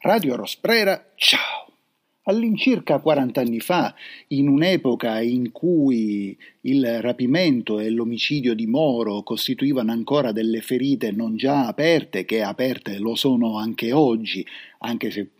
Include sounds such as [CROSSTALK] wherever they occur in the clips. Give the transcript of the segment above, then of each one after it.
Radio Rosprera, ciao! All'incirca 40 anni fa, in un'epoca in cui il rapimento e l'omicidio di Moro costituivano ancora delle ferite non già aperte, che aperte lo sono anche oggi, anche se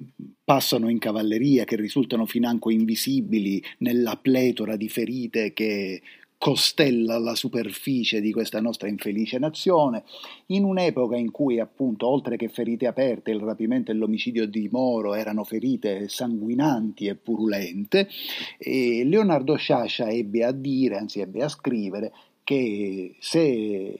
passano in cavalleria, che risultano financo invisibili nella pletora di ferite che costella la superficie di questa nostra infelice nazione, in un'epoca in cui appunto oltre che ferite aperte il rapimento e l'omicidio di Moro erano ferite sanguinanti e purulente, e Leonardo Sciascia ebbe a dire, anzi ebbe a scrivere, che se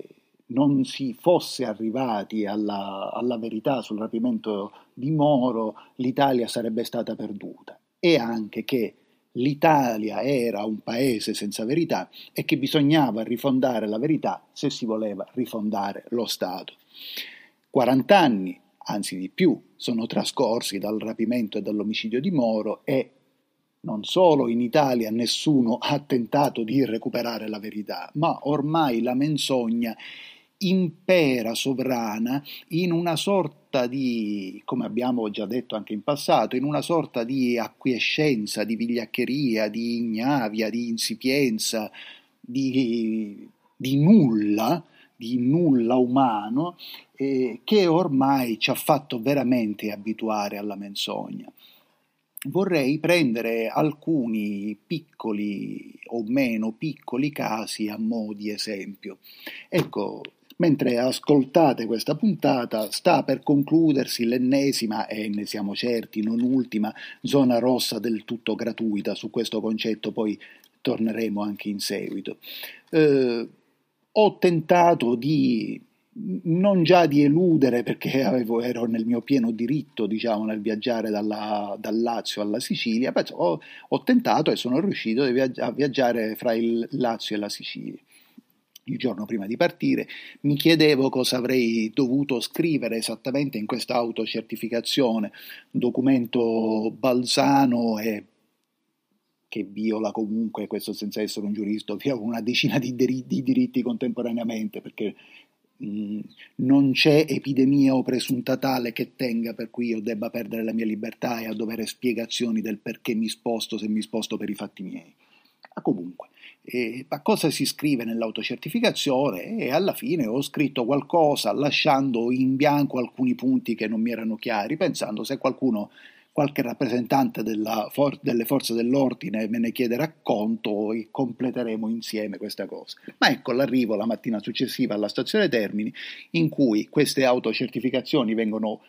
non si fosse arrivati alla, alla verità sul rapimento di Moro, l'Italia sarebbe stata perduta. E anche che l'Italia era un paese senza verità e che bisognava rifondare la verità se si voleva rifondare lo Stato. 40 anni, anzi di più, sono trascorsi dal rapimento e dall'omicidio di Moro e non solo in Italia nessuno ha tentato di recuperare la verità, ma ormai la menzogna impera sovrana in una sorta di, come abbiamo già detto anche in passato, in una sorta di acquiescenza, di vigliaccheria, di ignavia, di insipienza, di, di nulla, di nulla umano, eh, che ormai ci ha fatto veramente abituare alla menzogna. Vorrei prendere alcuni piccoli o meno piccoli casi a mo' di esempio. Ecco, Mentre ascoltate questa puntata sta per concludersi l'ennesima e ne siamo certi non ultima zona rossa del tutto gratuita, su questo concetto poi torneremo anche in seguito. Eh, ho tentato di non già di eludere perché avevo, ero nel mio pieno diritto diciamo, nel viaggiare dalla, dal Lazio alla Sicilia, ho, ho, tentato e sono riuscito a viaggiare fra il Lazio e la Sicilia il giorno prima di partire, mi chiedevo cosa avrei dovuto scrivere esattamente in questa autocertificazione, documento balzano e che viola comunque, questo senza essere un giurista, una decina di diritti, di diritti contemporaneamente, perché mh, non c'è epidemia o presunta tale che tenga per cui io debba perdere la mia libertà e a dovere spiegazioni del perché mi sposto se mi sposto per i fatti miei. Ma comunque, eh, ma cosa si scrive nell'autocertificazione e alla fine ho scritto qualcosa lasciando in bianco alcuni punti che non mi erano chiari, pensando se qualcuno, qualche rappresentante for- delle forze dell'ordine me ne chiede racconto e completeremo insieme questa cosa. Ma ecco l'arrivo la mattina successiva alla stazione Termini in cui queste autocertificazioni vengono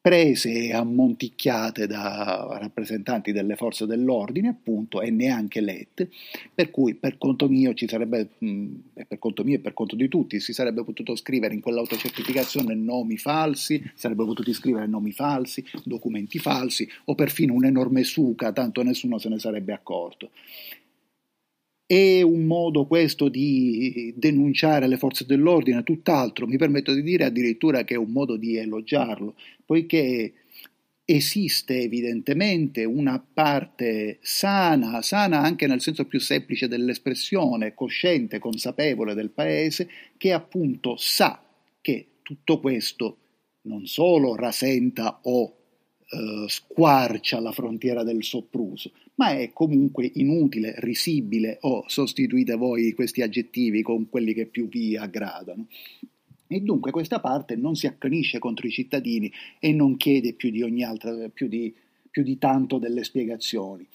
prese e ammonticchiate da rappresentanti delle forze dell'ordine, appunto, e neanche lette, per cui per conto mio ci sarebbe, mh, per conto mio e per conto di tutti, si sarebbe potuto scrivere in quell'autocertificazione nomi falsi, sarebbe potuti scrivere nomi falsi, documenti falsi o perfino un'enorme suca, tanto nessuno se ne sarebbe accorto. È un modo questo di denunciare le forze dell'ordine, tutt'altro, mi permetto di dire addirittura che è un modo di elogiarlo, poiché esiste evidentemente una parte sana, sana anche nel senso più semplice dell'espressione, cosciente, consapevole del paese, che appunto sa che tutto questo non solo rasenta o eh, squarcia la frontiera del sopruso, ma è comunque inutile, risibile o sostituite voi questi aggettivi con quelli che più vi aggradano. E dunque questa parte non si accanisce contro i cittadini e non chiede più di ogni altra, più di, più di tanto delle spiegazioni.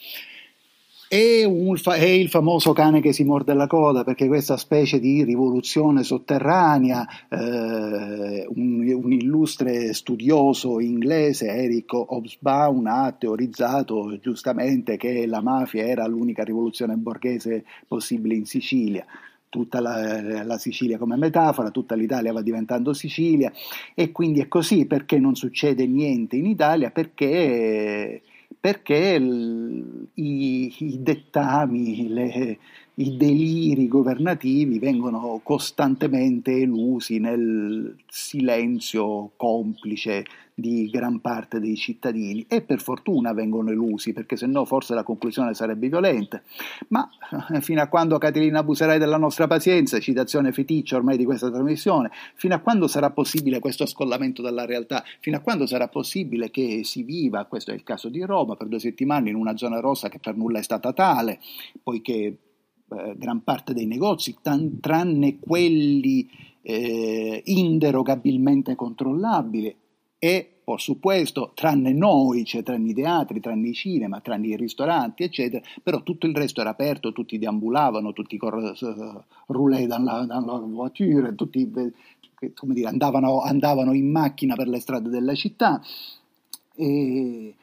È, un, è, il famoso cane che si morde la coda perché questa specie di rivoluzione sotterranea, eh, un, un, illustre studioso inglese, Eric Hobsbawm, ha teorizzato giustamente che la mafia era l'unica rivoluzione borghese possibile in Sicilia. Tutta la, la, Sicilia come metafora, tutta l'Italia va diventando Sicilia e quindi è così perché non succede niente in Italia perché perché il, i, i, dettami, le, i deliri governativi vengono costantemente elusi nel silenzio complice di gran parte dei cittadini e per fortuna vengono elusi perché se no forse la conclusione sarebbe violenta. Ma eh, fino a quando Caterina abuserai della nostra pazienza? Citazione feticcia ormai di questa trasmissione. Fino a quando sarà possibile questo scollamento dalla realtà? Fino a quando sarà possibile che si viva? Questo è il caso di Roma per due settimane in una zona rossa che per nulla è stata tale poiché eh, gran parte dei negozi, tan, tranne quelli eh, inderogabilmente controllabili e por supuesto, tranne noi, cioè tranne i teatri, tranne i cinema, tranne i ristoranti, eccetera, però tutto il resto era aperto, tutti deambulavano, tutti cor- uh, roulaient dans la, voiture, tutti come dire, andavano, andavano, in macchina per le strade della città. E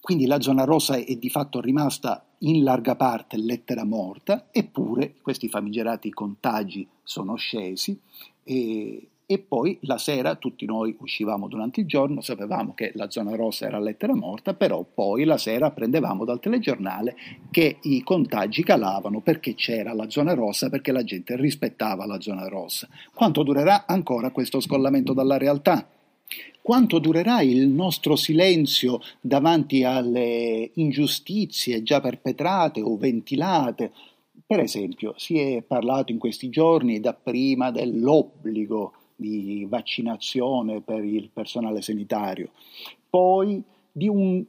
quindi la zona rossa è di fatto rimasta in larga parte lettera morta, eppure questi famigerati contagi sono scesi e, e, poi la sera tutti noi uscivamo durante il giorno, sapevamo che la zona rossa era lettera morta, però poi la sera apprendevamo dal telegiornale che i contagi calavano perché c'era la zona rossa, perché la gente rispettava la zona rossa. Quanto durerà ancora questo scollamento dalla realtà? Quanto durerà il nostro silenzio davanti alle ingiustizie già perpetrate o ventilate? Per esempio, si è parlato in questi giorni dapprima dell'obbligo di vaccinazione per il personale sanitario, poi di un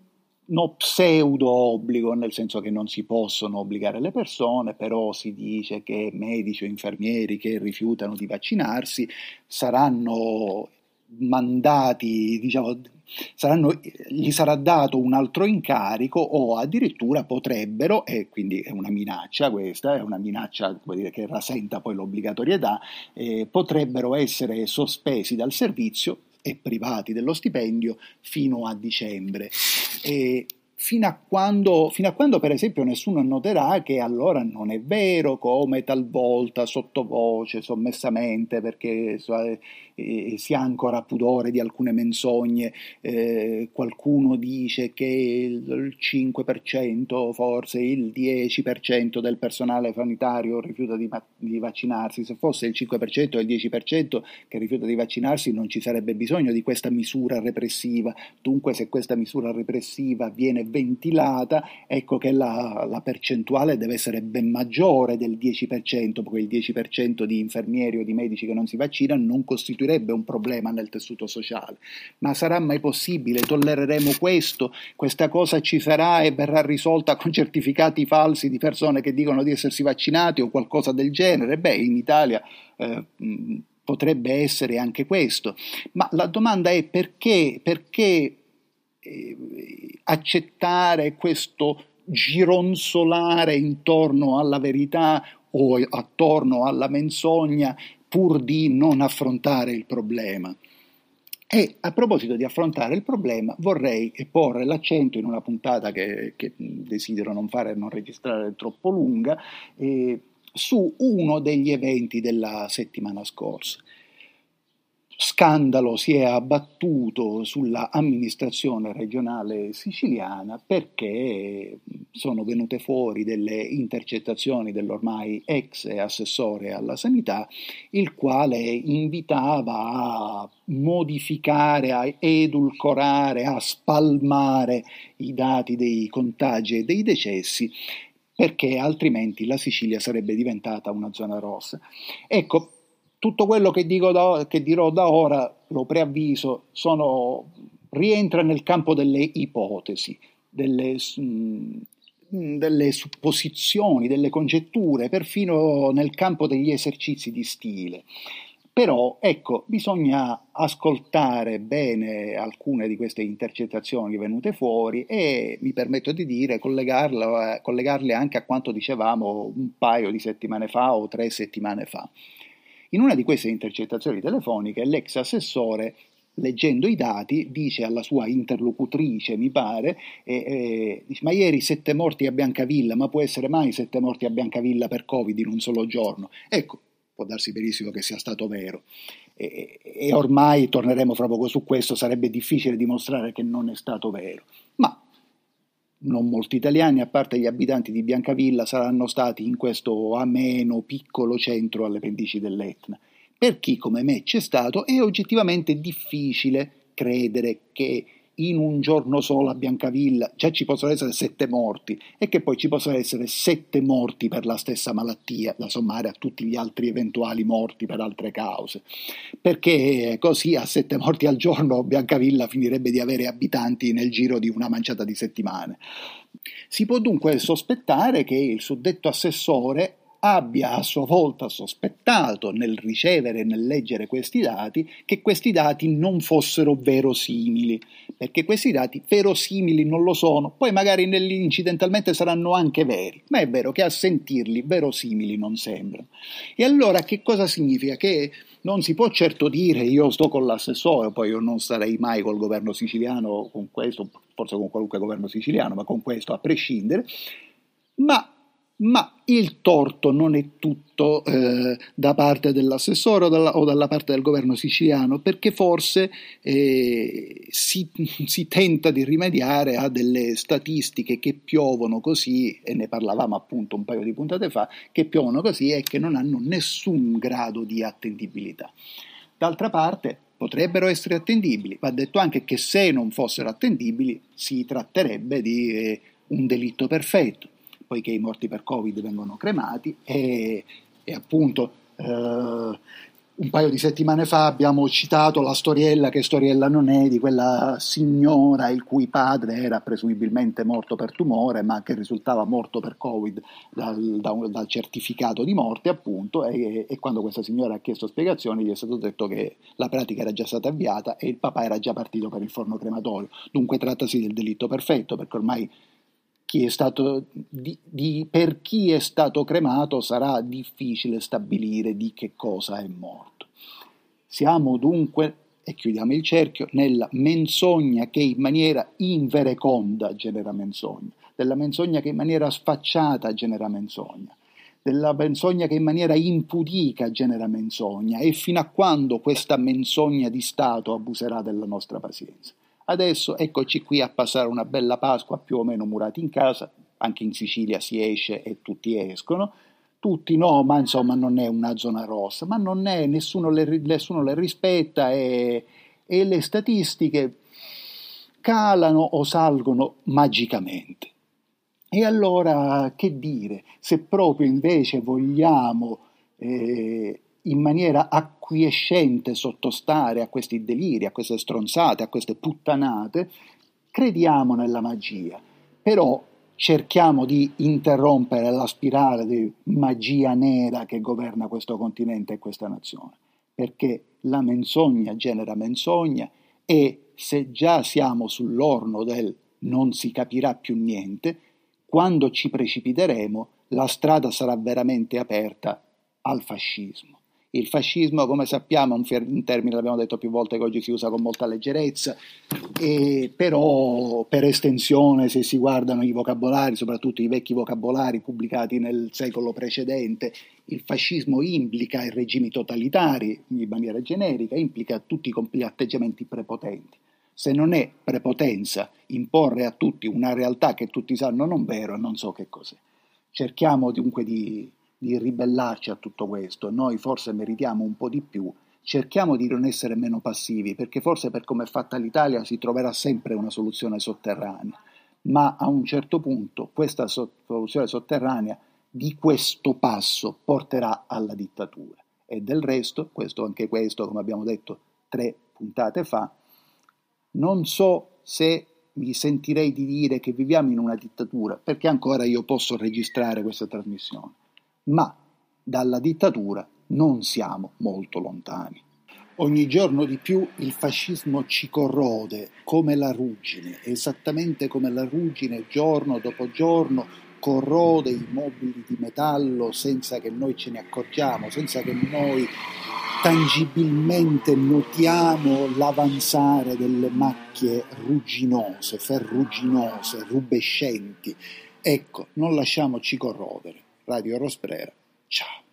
no pseudo obbligo, nel senso che non si possono obbligare le persone, però si dice che medici o infermieri che rifiutano di vaccinarsi saranno mandati, diciamo, saranno, gli sarà dato un altro incarico o addirittura potrebbero, e quindi è una minaccia questa, è una minaccia dire, che rasenta poi l'obbligatorietà, eh, potrebbero essere sospesi dal servizio e privati dello stipendio fino a dicembre. E fino a, quando, fino a quando, per esempio, nessuno noterà che allora non è vero, come talvolta sottovoce, sommessamente, perché eh, si ha ancora pudore di alcune menzogne, eh, qualcuno dice che il 5%, forse il 10% del personale sanitario rifiuta di, di vaccinarsi, se fosse il 5% o il 10% che rifiuta di vaccinarsi non ci sarebbe bisogno di questa misura repressiva, dunque se questa misura repressiva viene ventilata, ecco che la, la percentuale deve essere ben maggiore del 10%, perché il 10% di infermieri o di medici che non si vaccinano non costituirebbe un problema nel tessuto sociale. Ma sarà mai possibile? Tollereremo questo? Questa cosa ci sarà e verrà risolta con certificati falsi di persone che dicono di essersi vaccinati o qualcosa del genere? Beh, in Italia eh, potrebbe essere anche questo. Ma la domanda è perché, perché accettare questo gironzolare intorno alla verità o attorno alla menzogna pur di non affrontare il problema. E a proposito di affrontare il problema, vorrei porre l'accento in una puntata che, che desidero non fare, non registrare troppo lunga, eh, su uno degli eventi della settimana scorsa scandalo si è abbattuto sulla amministrazione regionale siciliana perché sono venute fuori delle intercettazioni dell'ormai ex assessore alla sanità, il quale invitava a modificare, a edulcorare, a spalmare i dati dei contagi e dei decessi perché altrimenti la Sicilia sarebbe diventata una zona rossa. Ecco, tutto quello che, da, che, dirò da ora, lo preavviso, sono, rientra nel campo delle ipotesi, delle, mm, delle supposizioni, delle congetture, perfino nel campo degli esercizi di stile. Però, ecco, bisogna ascoltare bene alcune di queste intercettazioni venute fuori e mi permetto di dire collegarle anche a quanto dicevamo un paio di settimane fa o tre settimane fa. In una di queste intercettazioni telefoniche l'ex assessore leggendo i dati, dice alla sua interlocutrice, mi pare, eh, eh, ma ieri sette morti a Biancavilla, ma può essere mai sette morti a Biancavilla per Covid in un solo giorno? Ecco, può darsi benissimo che sia stato vero. E, e ormai torneremo fra poco su questo, sarebbe difficile dimostrare che non è stato vero. Ma non molti italiani, a parte gli abitanti di Biancavilla, saranno stati in questo ameno piccolo centro alle pendici dell'Etna. Per chi come me c'è stato è oggettivamente difficile credere che in un giorno solo a Biancavilla già ci possono essere sette morti e che poi ci possono essere sette morti per la stessa malattia, da sommare a tutti gli altri eventuali morti per altre cause. Perché così a sette morti al giorno Biancavilla finirebbe di avere abitanti nel giro di una manciata di settimane. Si può dunque sospettare che il suddetto assessore abbia a sua volta sospettato nel ricevere e nel leggere questi dati che questi dati non fossero verosimili, perché questi dati verosimili non lo sono, poi magari incidentalmente saranno anche veri, ma è vero che a sentirli verosimili non sembrano. E allora che cosa significa? Che non si può certo dire io sto con l'assessore, poi io non sarei mai col governo siciliano con questo, forse con qualunque governo siciliano, ma con questo a prescindere, ma ma il torto non è tutto eh, da parte dell'assessore o dalla, o dalla, parte del governo siciliano, perché forse eh, si, [LAUGHS] si, tenta di rimediare a delle statistiche che piovono così, e ne parlavamo appunto un paio di puntate fa, che piovono così e che non hanno nessun grado di attendibilità. D'altra parte, potrebbero essere attendibili, va detto anche che se non fossero attendibili si tratterebbe di eh, un delitto perfetto poiché i morti per Covid vengono cremati e, e appunto eh, un paio di settimane fa abbiamo citato la storiella, che storiella non è, di quella signora il cui padre era presumibilmente morto per tumore, ma che risultava morto per Covid dal, dal, dal certificato di morte, appunto, e, e, quando questa signora ha chiesto spiegazioni gli è stato detto che la pratica era già stata avviata e il papà era già partito per il forno crematorio. Dunque trattasi del delitto perfetto, perché ormai chi stato, di, di, per chi è stato cremato sarà difficile stabilire di che cosa è morto. Siamo dunque, e chiudiamo il cerchio, nella menzogna che in maniera invereconda genera menzogna, della menzogna che in maniera sfacciata genera menzogna, della menzogna che in maniera impudica genera menzogna e fino a quando questa menzogna di Stato abuserà della nostra pazienza. Adesso eccoci qui a passare una bella Pasqua più o meno murati in casa, anche in Sicilia si esce e tutti escono, tutti no, ma insomma non è una zona rossa, ma non è, nessuno le, nessuno le rispetta e, e le statistiche calano o salgono magicamente. E allora che dire, se proprio invece vogliamo eh, in maniera acquiescente sottostare a questi deliri, a queste stronzate, a queste puttanate, crediamo nella magia, però cerchiamo di interrompere la spirale di magia nera che governa questo continente e questa nazione, perché la menzogna genera menzogna e se già siamo sull'orno del non si capirà più niente, quando ci precipiteremo la strada sarà veramente aperta al fascismo. Il fascismo, come sappiamo, è un, termine, l'abbiamo detto più volte, che oggi si usa con molta leggerezza, e però per estensione, se si guardano i vocabolari, soprattutto i vecchi vocabolari pubblicati nel secolo precedente, il fascismo implica i regimi totalitari in maniera generica, implica tutti gli atteggiamenti prepotenti. Se non è prepotenza imporre a tutti una realtà che tutti sanno non vero, non so che cos'è. Cerchiamo dunque di di ribellarci a tutto questo, noi forse meritiamo un po' di più, cerchiamo di non essere meno passivi, perché forse per come è fatta l'Italia si troverà sempre una soluzione sotterranea, ma a un certo punto questa soluzione sotterranea di questo passo porterà alla dittatura. E del resto, questo anche questo, come abbiamo detto tre puntate fa, non so se mi sentirei di dire che viviamo in una dittatura, perché ancora io posso registrare questa trasmissione ma dalla dittatura non siamo molto lontani. Ogni giorno di più il fascismo ci corrode come la ruggine, esattamente come la ruggine giorno dopo giorno corrode i mobili di metallo senza che noi ce ne accorgiamo, senza che noi tangibilmente notiamo l'avanzare delle macchie rugginose, ferruginose, rubescenti. Ecco, non lasciamoci corrodere. Radio Rosbrera. Ciao.